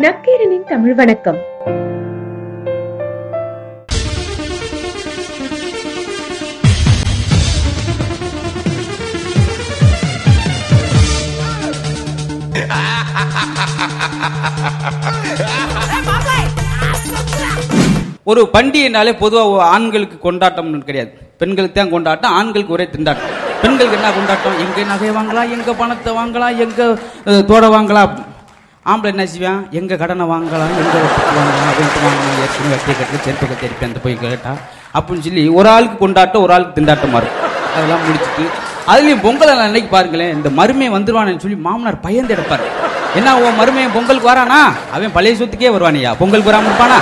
நக்கீரனின் தமிழ் வணக்கம். ஒரு பண்டிகைனாலே பொதுவாக ஆண்களுக்கு கொண்டாட்டம் கிடையாது. பெண்களுக்கு தான் கொண்டாட்டம் ஆண்களுக்கு ஒரே திண்டாட்டம். பெண்களுக்கு என்ன கொண்டாட்டம்? எங்க நகை வாங்கலாம் எங்க பணத்தை வாங்கலாம் எங்க அஹ், தோட வாங்கலாம் ஆம்பளை என்ன செய்வான்? எங்க கடனை வாங்கலாம் எங்க வட்டிக்கு வாங்கலாம் அப்படின்ட்டு வாங்கலாம் ஏற்கனவே வட்டியை கட்டல செருப்பு கட்டி இருப்பேன் அந்த போய் கேட்டா அப்படின்னு சொல்லி ஒரு ஆளுக்கு கொண்டாட்டம் ஒரு ஆளுக்கு திண்டாட்டமா இருக்கும் அதெல்லாம் முடிச்சுட்டு அதுலயும் பொங்கல் அன்னைக்கு பாருங்களேன் இந்த மருமையை வந்துருவானு சொல்லி மாமனார் பயந்து எடுப்பாரு. என்ன உன் மருமையன் பொங்கலுக்கு வரானா? அவன் பழைய சொத்துக்கே வருவானியா? பொங்கலுக்கு வராம இருப்பானா?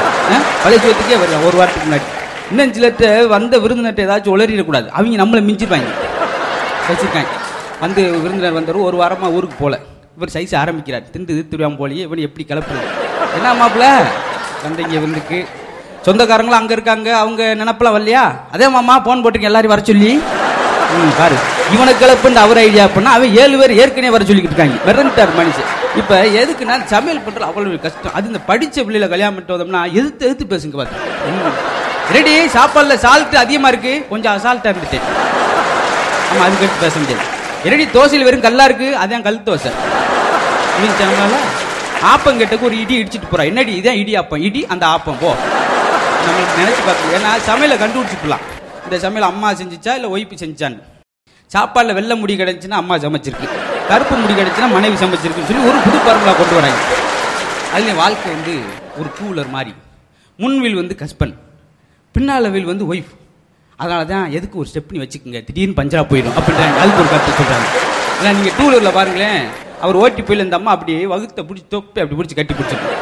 பழைய சொத்துக்கே வருவான் ஒரு வாரத்துக்கு முன்னாடி. இன்னும் சிலர்கிட்ட வந்த விருந்தினர்கிட்ட ஏதாச்சும் உளறிடக்கூடாது அவங்க நம்மளை மிஞ்சிருவாங்க. வச்சிருக்காங்க வந்து விருந்தினர் வந்தவர் ஒரு வாரமா ஊருக்கு போல. இவர் சைஸ் ஆரம்பிக்கிறார். திண்டு திருவாம் போலியே இவன் எப்படி கிளப்புறது? என்ன மாப்பிள்ள? வந்தீங்க விருந்துக்கு சொந்தக்காரங்களும் அங்கே இருக்காங்க. அவங்க நினப்பெல்லாம் வரலையா? அதே மாமா ஃபோன் போட்டிருக்கேன் எல்லாரையும் வர சொல்லி. ம், பாரு. இவனை கிளப்புன்னு அவர் ஐடியா பண்ணா அவன் ஏழு பேர் ஏற்கனவே வர சொல்லிக்கிட்டு இருக்காங்க. மிரண்டார் மனுஷன். இப்போ எதுக்கு நான் சமையல் பண்ணுறது அவ்வளோ கஷ்டம். அது இந்த படித்த பிள்ளையில் கல்யாணம் பண்ணிட்டு வந்தோம்னா எதிர்த்து எதிர்த்து பேசுங்க பார்த்து ரெடி சாப்பாடுல சால்ட் அதிகமாக இருக்கு. கொஞ்சம் அசால்ட்டாக இருந்துட்டேன். ஆமா அதுக்கு எடுத்து பேச முடியாது. ரெடி தோசையில் வெறும் கல்லா இருக்கு. அதான் கல் தோசை. புரிஞ்சுச்சாங்களால ஆப்பம் ஒரு இடி இடிச்சிட்டு போறா. என்னடி இதான் இடி ஆப்பம்? இடி அந்த ஆப்பம். போ. நம்ம நினைச்சு பார்க்கணும் ஏன்னா சமையலை கண்டுபிடிச்சிக்கலாம் இந்த சமையல் அம்மா செஞ்சிச்சா இல்லை ஒய்ப்பு செஞ்சான்னு. சாப்பாடுல வெள்ளை முடி கிடைச்சுன்னா அம்மா சமைச்சிருக்கு. கருப்பு முடி கிடைச்சுன்னா மனைவி சமைச்சிருக்குன்னு சொல்லி ஒரு புது பரம்பலா கொண்டு வராங்க. அதுல வாழ்க்கை வந்து ஒரு டூ வீலர் மாதிரி முன்வில் வந்து கஸ்பன் பின்னாலவில் வந்து ஒய்ஃப் அதனால தான் எதுக்கு ஒரு ஸ்டெப்னி வச்சுக்கோங்க. திடீர்னு பஞ்சரா போயிடும் அப்படின்றாங்க. அதுக்கு ஒரு கருத்து சொல்கிறாங்க ஏன்னா நீங்கள் டூ பாருங்களேன். அவர் ஓட்டி போயில இந்த அம்மா அப்படியே வகுத்த பிடிச்சி தொப்பி அப்படி பிடிச்சி கட்டி பிடிச்சிருக்கு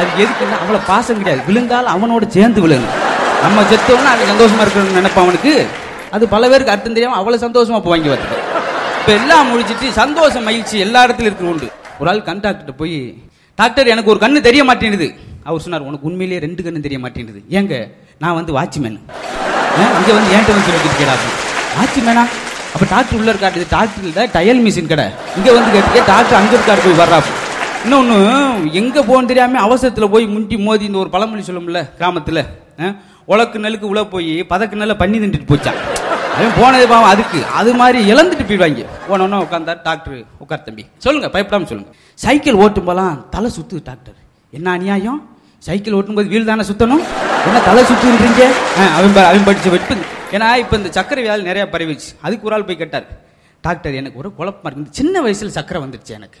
அது எதுக்குன்னா அவ்வளோ பாசம் கிடையாது. விழுந்தாலும் அவனோட சேர்ந்து விழுங்க. நம்ம செத்தோம்னா அது சந்தோஷமா இருக்கணும்னு நினைப்பான் அவனுக்கு. அது பல பேருக்கு அர்த்தம் தெரியாம அவ்வளவு சந்தோஷமா போவாங்க வந்தது இப்ப எல்லாம் முடிச்சிட்டு சந்தோஷம் மகிழ்ச்சி எல்லா இடத்துலையும் இருக்கு உண்டு. ஒரு ஆள் கண் டாக்டர் போய் டாக்டர் எனக்கு ஒரு கண்ணு தெரிய மாட்டேங்குது. அவர் சொன்னார் உனக்கு உண்மையிலேயே ரெண்டு கண்ணு தெரிய மாட்டேங்குது. ஏங்க நான் வந்து வாட்ச்மேன். இங்க வந்து ஏன்ட்ட வந்து சொல்லிட்டு கேடாது வாட்ச்மேனா? அப்போ டாக்டர் உள்ள இருக்காரு. டாக்டர் இல்லை டயல் மிஷின் கடை. இங்கே வந்து கேட்டுக்க டாக்டர் அங்கே இருக்காரு போய் வர்றா இன்னொன்று எங்கே போகணும் தெரியாமல் அவசரத்தில் போய் முண்டி மோதி இந்த ஒரு பழமொழி சொல்லும்ல கிராமத்தில் உலக்கு நெலுக்கு உள்ள போய் பதக்கு நெல்ல பண்ணி தின்ட்டு போச்சான் அவன் போனது பாவம் அதுக்கு. அது மாதிரி இழந்துட்டு போயிடுவாங்க. போனோன்னா உட்காந்தார் டாக்டர். உட்கார் தம்பி. சொல்லுங்க பயப்படாமல் சொல்லுங்க. சைக்கிள் ஓட்டும் போலாம் தலை சுத்து டாக்டர். என்ன அநியாயம்? சைக்கிள் ஓட்டும்போது வீல் தானே சுத்தணும்? என்ன தலை சுத்துன்றீங்க அவன் அவன் படிச்சு வெட்டு. ஏன்னா இப்போ இந்த சக்கரை வியாதி நிறையா பரவிச்சு அதுக்கு ஒரு ஆள் போய் கேட்டார் டாக்டர் எனக்கு ஒரு குழப்பமா இருக்கு. சின்ன வயசில் சக்கரை வந்துடுச்சு எனக்கு.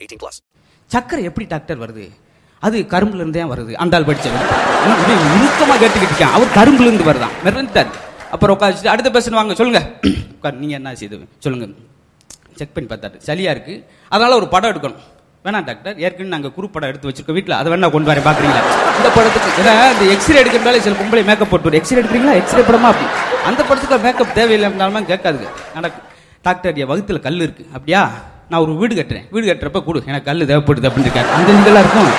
18 plus. சக்கரை எப்படி டாக்டர் வருது? அது கரும்புல இருந்தே வருது அந்தாள் படிச்சவன். இறுக்கமா கேட்டுக்கிட்டு இருக்கான். அவர் கரும்புல இருந்து வருதான் மிரண்டார் அப்புறம் உட்காந்து அடுத்த பேசன் வாங்க. சொல்லுங்க. உட்கார். நீங்க என்ன செய்து சொல்லுங்க. செக் பண்ணி பார்த்தாரு. சளியா இருக்கு. அதனால ஒரு படம் எடுக்கணும். வேணாம் டாக்டர் ஏற்கனவே நாங்கள் குரூப் படம் எடுத்து வச்சிருக்கோம் வீட்டில் அதை வேணா கொண்டு வரேன். பாக்குறீங்களா? இந்த படத்துக்கு. ஏன்னா இந்த எக்ஸ்ரே எடுக்கிறதால சில பொம்பளை மேக்கப் போட்டு எக்ஸ்ரே எடுக்கிறீங்களா? எக்ஸ்ரே படமா அப்படி? அந்த படத்துக்கு மேக்கப் தேவையில்லைனாலுமே கேட்காதுங்க. நடக்கும் டாக்டர் என் வகுத்துல கல் இருக்கு. அப்படியா? நான் ஒரு வீடு கட்டுறேன். வீடு கட்டுறப்ப கொடு. எனக்கு கல் தேவைப்படுது அப்படின்னு இருக்காரு. அந்த இதெல்லாம் இருக்கும்.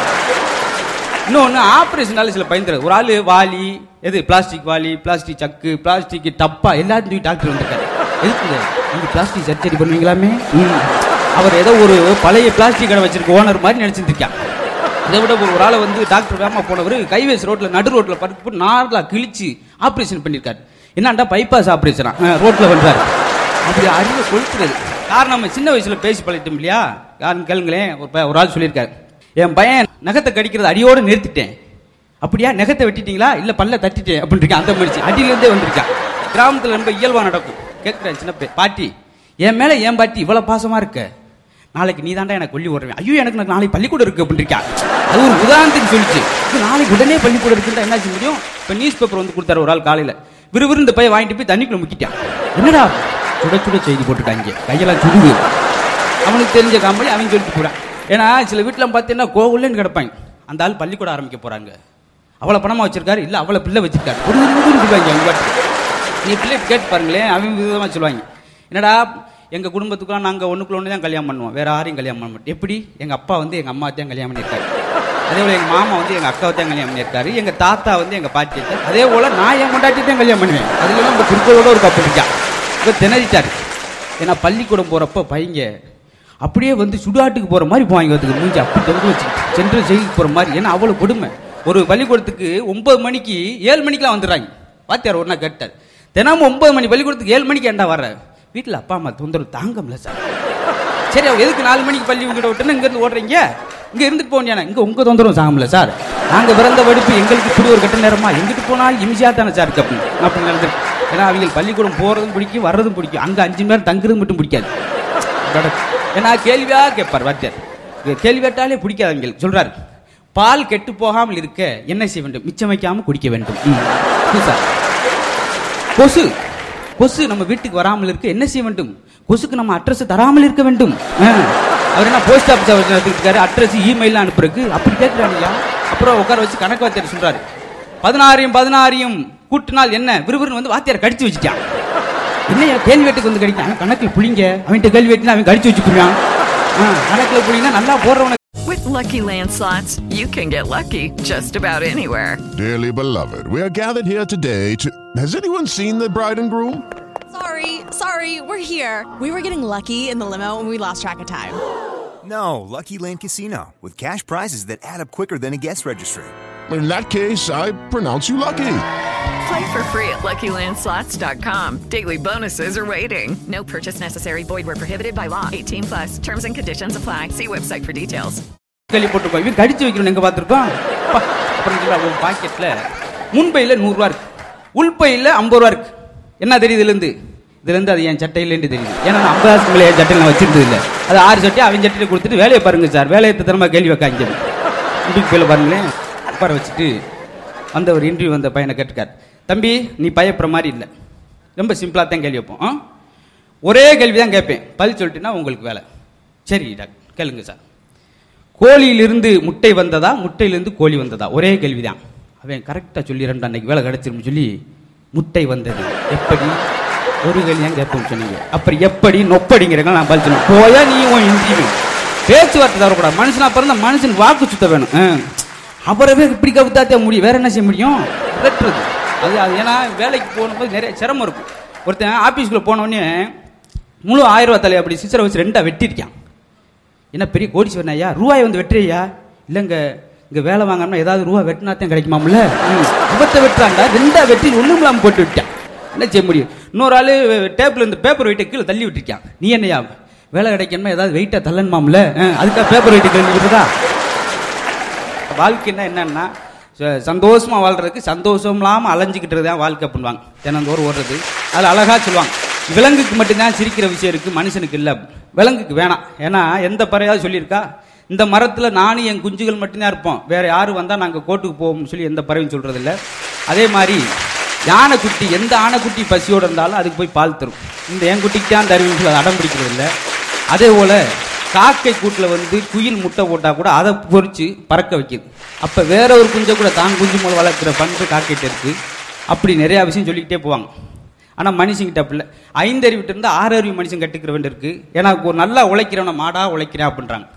இன்னொன்று ஆப்ரேஷனால சில பயந்துரு ஒரு ஆள் வாலி எது பிளாஸ்டிக் வாலி பிளாஸ்டிக் சக்கு பிளாஸ்டிக் டப்பா எல்லாத்தையும் டாக்டர் வந்துட்டாரு எதுக்கு நீங்க பிளாஸ்டிக் சர்ஜரி பண்ணுவீங்களாமே? ம். அவர் ஏதோ ஒரு பழைய பிளாஸ்டிக் கடை வச்சிருக்க ஓனர் மாதிரி நினைச்சிட்டு அதை இதை விட ஒரு ஆளை வந்து டாக்டர் வேமா போனவர் கைவேஸ் ரோட்ல நடு ரோட்ல படுத்து போட்டு நார்லா கிழிச்சு ஆப்ரேஷன் பண்ணியிருக்காரு என்னண்டா பைபாஸ் ஆப்ரேஷனா ரோட்ல பண்றாரு. அப்படி அறிவை கொளுத்துறது. காரணம் நம்ம சின்ன வயசுல பேசி பழகிட்டோம் இல்லையா? யாருன்னு கேளுங்களேன். ஒரு ப- ஒரு ஆள் சொல்லியிருக்காரு. என் பையன் நகத்தை கடிக்கிறது அடியோடு நிறுத்திட்டேன். அப்படியா? நகத்தை வெட்டிட்டீங்களா? இல்ல பல்ல தட்டிட்டேன் அப்படின்னு அந்த மாதிரி அடியிலிருந்தே வந்திருக்கான். கிராமத்துல ரொம்ப இயல்பா நடக்கும். கேட்கிறேன் சின்ன பையன். பாட்டி என் மேல என் பாட்டி இவ்வளவு பாசமா இருக்க? நாளைக்கு நீ தாண்டா எனக்கு கொல்லி வருவேன் ஐயோ எனக்கு நாளைக்கு பள்ளிக்கூடம் இருக்கு அப்படின்னு இருக்கா அது ஒரு உதாரணத்துக்கு சொல்லிச்சு. நாளைக்கு உடனே பள்ளிக்கூடம் இருக்குன்னு என்ன செய்ய முடியும்? இப்ப நியூஸ் பேப்பர் வந்து கொடுத்தாரு ஒரு ஆள் காலையில. விறுவிறு இந்த பையன் வாங்கிட்டு போய் தண்ணிக்குள்ள முக்கிட்டான். என்னடா? சுட சுட செய்தி போட்டுட்டாங்க கையெல்லாம் சுடுது. அவனுக்கு தெரிஞ்ச கம்பெனி அவன் சொல்லிட்டு போறான். ஏன்னா சில வீட்டில் பார்த்தீங்கன்னா கோவில்னு கிடப்பாங்க அந்த ஆள் பள்ளிக்கூடம் ஆரம்பிக்க போறாங்க. அவ்வளோ பணமாக வச்சிருக்காரு? இல்லை அவ்வளோ பிள்ளை வச்சிருக்காரு. ஒரு சொல்லுவாங்க அவங்க நீ பிள்ளை கேட்டு பாருங்களேன் அவங்க விதமாக சொல்லுவாங்க. என்னடா எங்கள் குடும்பத்துக்குலாம் நாங்கள் ஒன்றுக்குள்ள ஒன்று தான் கல்யாணம் பண்ணுவோம். வேற யாரையும் கல்யாணம் பண்ண மாட்டோம். எப்படி? எங்கள் அப்பா வந்து எங்கள் அம்மா தான் கல்யாணம் பண்ணியிருக்காரு. அதே போல் எங்கள் மாமா வந்து எங்கள் அக்காவை தான் கல்யாணம் பண்ணியிருக்காரு. எங்கள் தாத்தா வந்து எங்கள் பாட்டி அதே போல் நான் என் கொண்டாட்டி தான் கல்யாணம் பண்ணுவேன். அதுல நம்ம குறிக்கோளோட ஒரு கப்பு இருக்கா? இப்ப திணறிட்டார். ஏன்னா பள்ளிக்கூடம் போகிறப்ப பையங்க அப்படியே வந்து சுடுகாட்டுக்கு போகிற மாதிரி போவாங்க அதுக்கு மூஞ்சி அப்படி தொங்க வச்சு சென்ட்ரல் ஜெயிலுக்கு போகிற மாதிரி. ஏன்னா அவ்வளோ கொடுமை. ஒரு பள்ளிக்கூடத்துக்கு ஒன்பது மணிக்கு ஏழு மணிக்கெலாம் வந்துடுறாங்க. வாத்தியார் ஒன்றா கேட்டார். தினமும் ஒன்பது மணி பள்ளிக்கூடத்துக்கு ஏழு மணிக்கு ஏன்டா வர்ற? வீட்டில் அப்பா அம்மா தொந்தரவு தாங்க சார். சரி அவங்க எதுக்கு நாலு மணிக்கு பள்ளி உங்ககிட்ட விட்டுன்னு இங்கேருந்து ஓடுறீங்க? இங்கே இருந்துட்டு போனியானே இங்கே உங்கள் தொந்தரவும் சாகமில்ல சார். நாங்கள் பிறந்த வடிப்பு எங்களுக்கு இப்படி ஒரு கட்ட நேரமா? எங்கிட்டு போனாலும் இமிசியா தானே சார் இருக்கு அப்படின்னு அப்படி நடந்து ஏன்னா அவங்க பள்ளிக்கூடம் போறதும் பிடிக்கும் வர்றதும் பிடிக்கும். அங்க அஞ்சு மணி நேரம் தங்குறது மட்டும் பிடிக்காது. ஏன்னா கேள்வியா கேட்பார் வாத்தியார் கேள்வி கேட்டாலே பிடிக்காது அவங்களுக்கு. சொல்றாரு பால் கெட்டு போகாமல் இருக்க என்ன செய்ய வேண்டும்? மிச்சம் வைக்காம குடிக்க வேண்டும். ம். சார்? கொசு. கொசு நம்ம வீட்டுக்கு வராமல் இருக்க என்ன செய்ய வேண்டும்? கொசுக்கு நம்ம அட்ரஸ் தராமல் இருக்க வேண்டும். அவர் என்ன போஸ்ட் ஆஃபீஸ் அவர் நடத்திருக்காரு அட்ரஸ் இமெயில் அனுப்புறதுக்கு. அப்படி கேட்கிறாங்க அப்புறம் உட்கார வச்சு கணக்கு வாத்தியார் சொல்றாரு பதினாறையும் பதினாறையும் கூட்டினால் என்ன விறுவிறுன்னு வந்து வாத்தியார் கடிச்சு வச்சுட்டான் என்னையா கேள்வி வெட்டுக்கு வந்து கடிக்கான் அவன் கணக்குல புளிங்க அவன்கிட்ட கேள்வி வெட்டினா அவன் கடிச்சு வச்சுக்குவான் கணக்குல புளிங்கன்னா நல்லா போடுறவன With Lucky Land slots, you can get lucky just about anywhere. Dearly beloved, we are gathered here today to. Has anyone seen the bride and groom? Sorry, sorry, we're here. We were getting lucky in the limo and we lost track of time. No, Lucky Land Casino, with cash prizes that add up quicker than a guest registry. In that case, I pronounce you lucky. Play for free at LuckyLandSlots.com. Daily bonuses are waiting. No purchase necessary. Void were prohibited by law. 18 plus. Terms and conditions apply. See website for details. கேள்வி போட்டுருக்கோம் இவன் கடிச்சு வைக்கணும் எங்க பார்த்துருக்கோம் அப்புறம் சொல்றா, உன் பாக்கெட்ல முன்பையில நூறு ரூபா இருக்கு உள்பையில ஐம்பது ரூபா இருக்கு என்ன தெரியுது இதுல இருந்து இதுல இருந்து அது என் சட்டையிலேருந்து தெரியுது ஏன்னா நான் ஐம்பது ஆசு மேலே என் சட்டையில் நான் வச்சிருந்தது இல்லை அது ஆறு சட்டை அவன் சட்டையில கொடுத்துட்டு வேலையை பாருங்க சார் வேலையை திறமா கேள்வி வைக்காங்க இன்றைக்கு பாருங்களேன் உட்கார வச்சுட்டு வந்த ஒரு இன்டர்வியூ வந்த பையனை கேட்டுக்கார் தம்பி நீ பயப்படுற மாதிரி இல்லை. ரொம்ப சிம்பிளாக தான் கேள்வி வைப்போம். ஒரே கேள்வி தான் கேட்பேன். பதில் சொல்லிட்டுனா உங்களுக்கு வேலை. சரி டாக்டர் கேளுங்க சார். கோழியிலிருந்து முட்டை வந்ததா? முட்டையிலிருந்து கோழி வந்ததா? ஒரே கேள்விதான் அவன் கரெக்டாக சொல்லிடுறா அன்னைக்கு வேலை கிடச்சிரும்னு சொல்லி முட்டை வந்தது. எப்படி? ஒரு கேள்வியாக தான் கேட்போம்னு சொன்னீங்க. அப்புறம் எப்படி நொப்படிங்கிறங்க நான் பதில் சொன்னேன். போயா நீ உன் இன்டர்வியூ பேச்சுவார்த்தை தரக்கூடாது மனுஷனா பிறந்த மனுஷன் வாக்கு சுத்த வேணும். அவரவே இப்படி கவுத்தாத்தே முடியும். வேற என்ன செய்ய முடியும்? வெட்டுறது. அது அது ஏன்னா வேலைக்கு போகும்போது நிறைய சிரமம் இருக்கும். ஒருத்தன் ஆஃபீஸ்க்குள்ளே போனவொடனே முழு ஆயிரம் ரூபா தலையை அப்படி சிச்சரை வச்சு ரெண்டாக வெட்டிருக்கான் என்ன பெரிய கோடீஸ்வரன் ஐயா? ரூபாய் வந்து வெட்டுறியா? இல்லைங்க இங்கே வேலை வாங்கணும்னா ஏதாவது ரூபா வெட்டினாத்தான் கிடைக்குமாம்ல? ம். விபத்தை வெட்டுறாண்டா ரெண்டாக வெட்டி ஒன்றும் இல்லாமல் போட்டு விட்டான். என்ன செய்ய முடியும்? இன்னொரு ஆள் டேபிள் இந்த பேப்பர் வெயிட்டை கீழே தள்ளி விட்டுருக்கான். நீ என்னையா வேலை கிடைக்கணுமா ஏதாவது வெயிட்டாக தள்ளணுமாம்ல? அதுக்காக பேப்பர் வெயிட்டு கீழே வாழ்க்கைன்னா என்னன்னா ச- சந்தோஷமா வாழ்றதுக்கு சந்தோஷம் இல்லாமல் அலைஞ்சிக்கிட்டு தான் வாழ்க்கை பண்ணுவாங்க தினந்தோறும் ஓடுறது. அதில் அழகாக சொல்லுவாங்க. விலங்குக்கு மட்டும்தான் சிரிக்கிற விஷயம் இருக்குது மனுஷனுக்கு இல்லை. விலங்குக்கு வேணாம். ஏன்னா எந்த பறையாவது சொல்லியிருக்கா? இந்த மரத்தில் நானும் என் குஞ்சுகள் மட்டும்தான் இருப்போம். வேற யாரும் வந்தால் நாங்கள் கோட்டுக்கு போவோம்னு சொல்லி எந்த பறவையும் சொல்கிறதில்ல அதே மாதிரி யானைக்குட்டி எந்த ஆனைக்குட்டி பசியோடு இருந்தாலும் அதுக்கு போய் பால் தரும். இந்த என் குட்டிக்கு தான் அந்த சொல்லி அடம் பிடிக்கிறது இல்லை அதே போல் காக்கை கூட்டில் வந்து குயில் முட்டை போட்டால் கூட அதை பொறிச்சு பறக்க வைக்கிது அப்போ வேற ஒரு குஞ்சை கூட தான் குஞ்சு மூலம் வளர்க்குற பண்பு காக்கைகிட்ட இருக்குது அப்படி நிறையா விஷயம் சொல்லிக்கிட்டே போவாங்க. ஆனால் மனுஷங்கிட்ட அப்படி இல்லை. ஐந்தறிவிட்டு இருந்து ஆறு அறிவு மனுஷன் கட்டுக்கிற வேண்டி இருக்குது ஏன்னா ஒரு நல்லா உழைக்கிறவனை மாடா உழைக்கிறேன் அப்படின்றாங்க.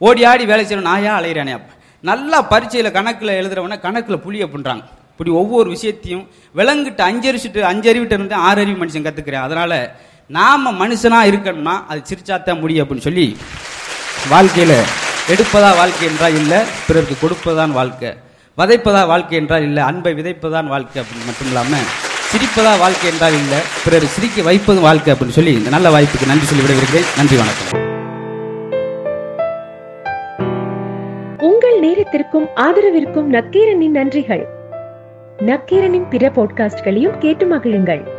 ஓடி ஆடி வேலை செய்கிறவன் நாயா அலையிறானே அப்ப? நல்லா பரீட்சையில கணக்கில் எழுதுறவனை கணக்கில் புளி அப்படின்றாங்க. இப்படி ஒவ்வொரு விஷயத்தையும் விலங்கிட்டு அஞ்சரிச்சுட்டு அஞ்சறிவிட்டு இருந்து ஆறு அறிவு மனுஷன் கற்றுக்கிறேன் அதனால் நாம மனுஷனா இருக்கணும்னா அது சிரிச்சாத்தான் முடியும் அப்படின்னு சொல்லி வாழ்க்கையில எடுப்பதா வாழ்க்கை என்றால் இல்ல பிறருக்கு கொடுப்பதான் வாழ்க்கை. வதைப்பதா வாழ்க்கை என்றால் இல்ல அன்பை விதைப்பதான் வாழ்க்கை அப்படின்னு மட்டும் இல்லாம சிரிப்பதா வாழ்க்கை என்றால் இல்ல பிறர் சிரிக்க வைப்பதும் வாழ்க்கை அப்படின்னு சொல்லி இந்த நல்ல வாய்ப்புக்கு நன்றி சொல்லி விடைபெறுகிறேன். நன்றி வணக்கம். உங்கள் நேரத்திற்கும் ஆதரவிற்கும் நக்கீரனின் நன்றிகள். நக்கீரனின் பிற பாட்காஸ்ட்களையும் கேட்டு மகிழுங்கள்.